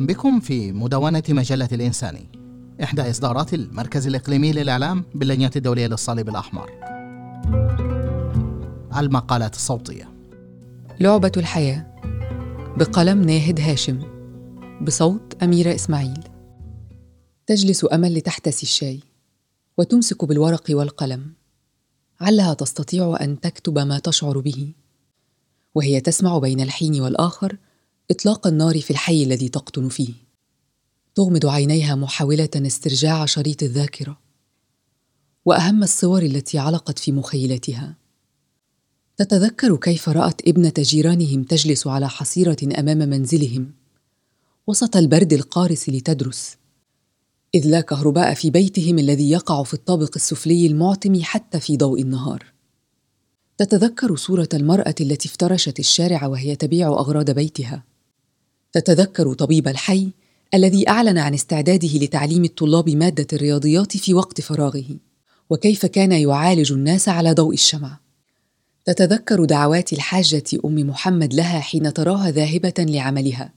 أهلا بكم في مدونة مجلة الإنساني إحدى إصدارات المركز الإقليمي للإعلام باللجنة الدولية للصليب الأحمر. المقالات الصوتية. لعبة الحياة بقلم ناهد هاشم بصوت أميرة إسماعيل. تجلس أمل لتحتسي الشاي وتمسك بالورق والقلم. علها تستطيع أن تكتب ما تشعر به وهي تسمع بين الحين والآخر إطلاق النار في الحي الذي تقطن فيه. تغمض عينيها محاولة استرجاع شريط الذاكرة. وأهم الصور التي علقت في مخيلتها. تتذكر كيف رأت ابنة جيرانهم تجلس على حصيرة أمام منزلهم. وسط البرد القارس لتدرس. إذ لا كهرباء في بيتهم الذي يقع في الطابق السفلي المعتم حتى في ضوء النهار. تتذكر صورة المرأة التي افترشت الشارع وهي تبيع أغراض بيتها. تتذكر طبيب الحي الذي أعلن عن استعداده لتعليم الطلاب مادة الرياضيات في وقت فراغه وكيف كان يعالج الناس على ضوء الشمع. تتذكر دعوات الحاجة أم محمد لها حين تراها ذاهبة لعملها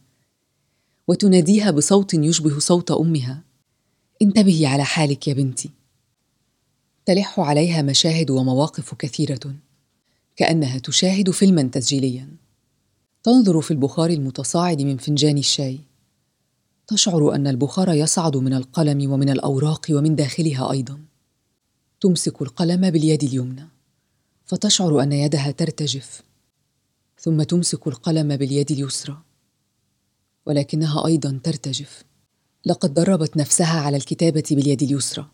وتناديها بصوت يشبه صوت أمها. انتبهي على حالك يا بنتي. تلح عليها مشاهد ومواقف كثيرة كأنها تشاهد فيلما تسجيليا. تنظر في البخار المتصاعد من فنجان الشاي. تشعر أن البخار يصعد من القلم ومن الأوراق ومن داخلها أيضا. تمسك القلم باليد اليمنى. فتشعر أن يدها ترتجف. ثم تمسك القلم باليد اليسرى. ولكنها أيضا ترتجف. لقد دربت نفسها على الكتابة باليد اليسرى.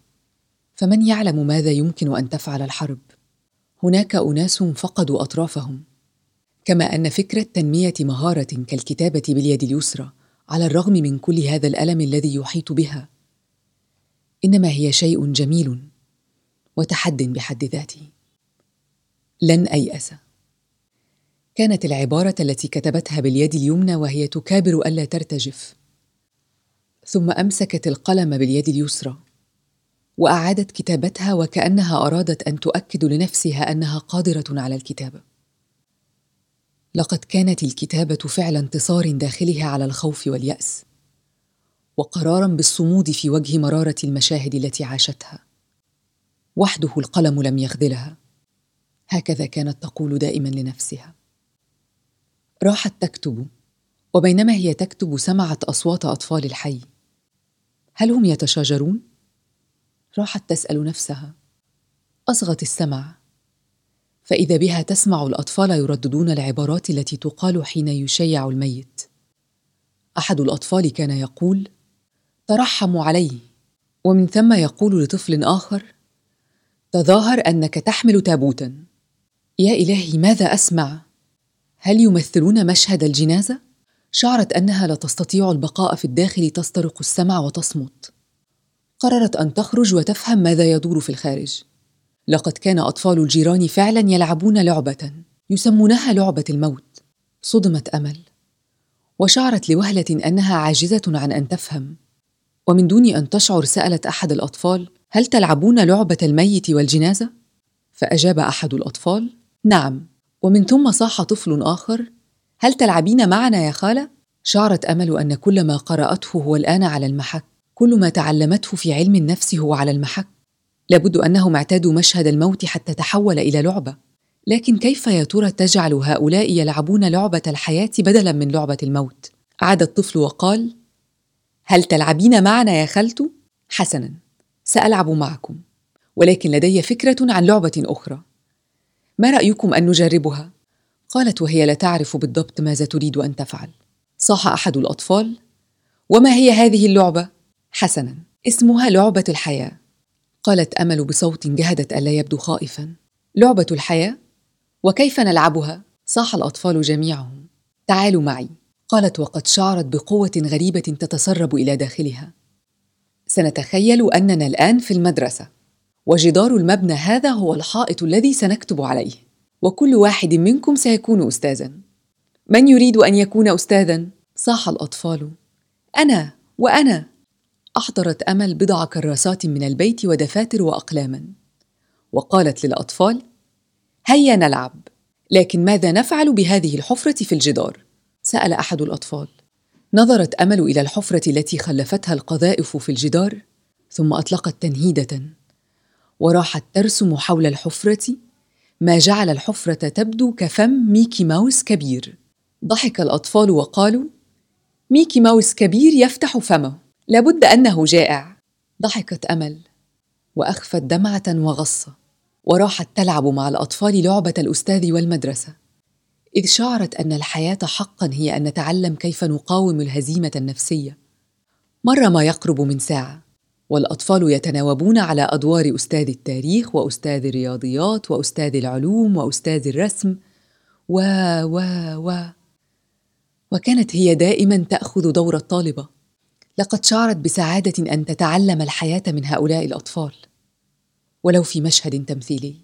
فمن يعلم ماذا يمكن أن تفعل الحرب؟ هناك أناس فقدوا أطرافهم. كما أن فكره تنميه مهارة كالكتابة باليد اليسرى على الرغم من كل هذا الألم الذي يحيط بها. إنما هي شيء جميل وتحد بحد ذاته. لن أيأس. كانت العبارة التي كتبتها باليد اليمنى وهي تكابر ألا ترتجف. ثم أمسكت القلم باليد اليسرى وأعادت كتابتها وكأنها أرادت أن تؤكد لنفسها أنها قادرة على الكتابة. لقد كانت الكتابة فعل انتصار داخلها على الخوف واليأس وقرارا بالصمود في وجه مرارة المشاهد التي عاشتها. وحده القلم لم يخذلها. هكذا كانت تقول دائما لنفسها. راحت تكتب وبينما هي تكتب سمعت أصوات أطفال الحي. هل هم يتشاجرون؟ راحت تسأل نفسها. أصغت السمع. فإذا بها تسمع الأطفال يرددون العبارات التي تقال حين يشيع الميت. أحد الأطفال كان يقول ترحموا عليه ومن ثم يقول لطفل آخر تظاهر أنك تحمل تابوتا. يا إلهي ماذا أسمع؟ هل يمثلون مشهد الجنازة؟ شعرت أنها لا تستطيع البقاء في الداخل تسترق السمع وتصمت. قررت أن تخرج وتفهم ماذا يدور في الخارج. لقد كان أطفال الجيران فعلا يلعبون لعبة يسمونها لعبة الموت. صدمت أمل. وشعرت لوهلة أنها عاجزة عن أن تفهم. ومن دون أن تشعر سألت أحد الأطفال هل تلعبون لعبة الميت والجنازة؟ فأجاب أحد الأطفال نعم. ومن ثم صاح طفل آخر هل تلعبين معنا يا خالة؟ شعرت أمل أن كل ما قرأته هو الآن على المحك. كل ما تعلمته في علم النفس هو على المحك. لابد أنهم اعتادوا مشهد الموت حتى تحول إلى لعبة. لكن كيف يا ترى تجعل هؤلاء يلعبون لعبة الحياة بدلا من لعبة الموت؟ عاد الطفل وقال هل تلعبين معنا يا خالته حسنا سألعب معكم ولكن لدي فكرة عن لعبة أخرى. ما رأيكم أن نجربها؟ قالت وهي لا تعرف بالضبط ماذا تريد أن تفعل. صاح أحد الأطفال وما هي هذه اللعبة؟ حسنا اسمها لعبة الحياة. قالت أمل بصوت جهدت ألا يبدو خائفا. لعبة الحياة؟ وكيف نلعبها؟ صاح الأطفال جميعهم. تعالوا معي. قالت وقد شعرت بقوة غريبة تتسرب إلى داخلها. سنتخيل أننا الآن في المدرسة. وجدار المبنى هذا هو الحائط الذي سنكتب عليه. وكل واحد منكم سيكون استاذا. من يريد أن يكون استاذا؟ صاح الأطفال. أنا وأنا. أحضرت أمل بضع كراسات من البيت ودفاتر وأقلاما. وقالت للأطفال هيا نلعب. لكن ماذا نفعل بهذه الحفرة في الجدار؟ سأل أحد الأطفال. نظرت أمل إلى الحفرة التي خلفتها القذائف في الجدار ثم أطلقت تنهيدة. وراحت ترسم حول الحفرة ما جعل الحفرة تبدو كفم ميكي ماوس كبير. ضحك الأطفال وقالوا ميكي ماوس كبير يفتح فمه. لابد أنه جائع. ضحكت أمل وأخفت دمعة وغصة وراحت تلعب مع الأطفال لعبة الأستاذ والمدرسة. إذ شعرت أن الحياة حقا هي أن نتعلم كيف نقاوم الهزيمة النفسية. مر ما يقرب من ساعة والأطفال يتناوبون على أدوار أستاذ التاريخ وأستاذ الرياضيات وأستاذ العلوم وأستاذ الرسم و و و. وكانت هي دائما تأخذ دور الطالبة. لقد شعرت بسعادة أن تتعلم الحياة من هؤلاء الأطفال ولو في مشهد تمثيلي.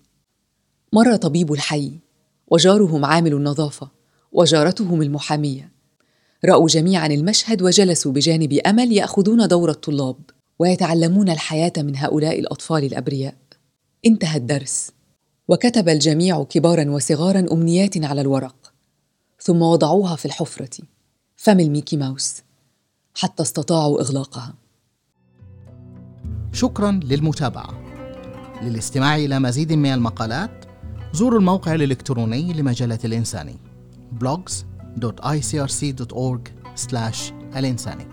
مر طبيب الحي وجارهم عامل النظافة وجارتهم المحامية. رأوا جميعا المشهد وجلسوا بجانب أمل يأخذون دور الطلاب ويتعلمون الحياة من هؤلاء الأطفال الأبرياء. انتهى الدرس. وكتب الجميع كبارا وصغارا أمنيات على الورق ثم وضعوها في الحفرة. فم الميكي ماوس. حتى استطاعوا إغلاقها. شكرا للمتابعة. للاستماع إلى مزيد من المقالات زوروا الموقع الإلكتروني لمجلة الإنساني blogs.icrc.org/الانساني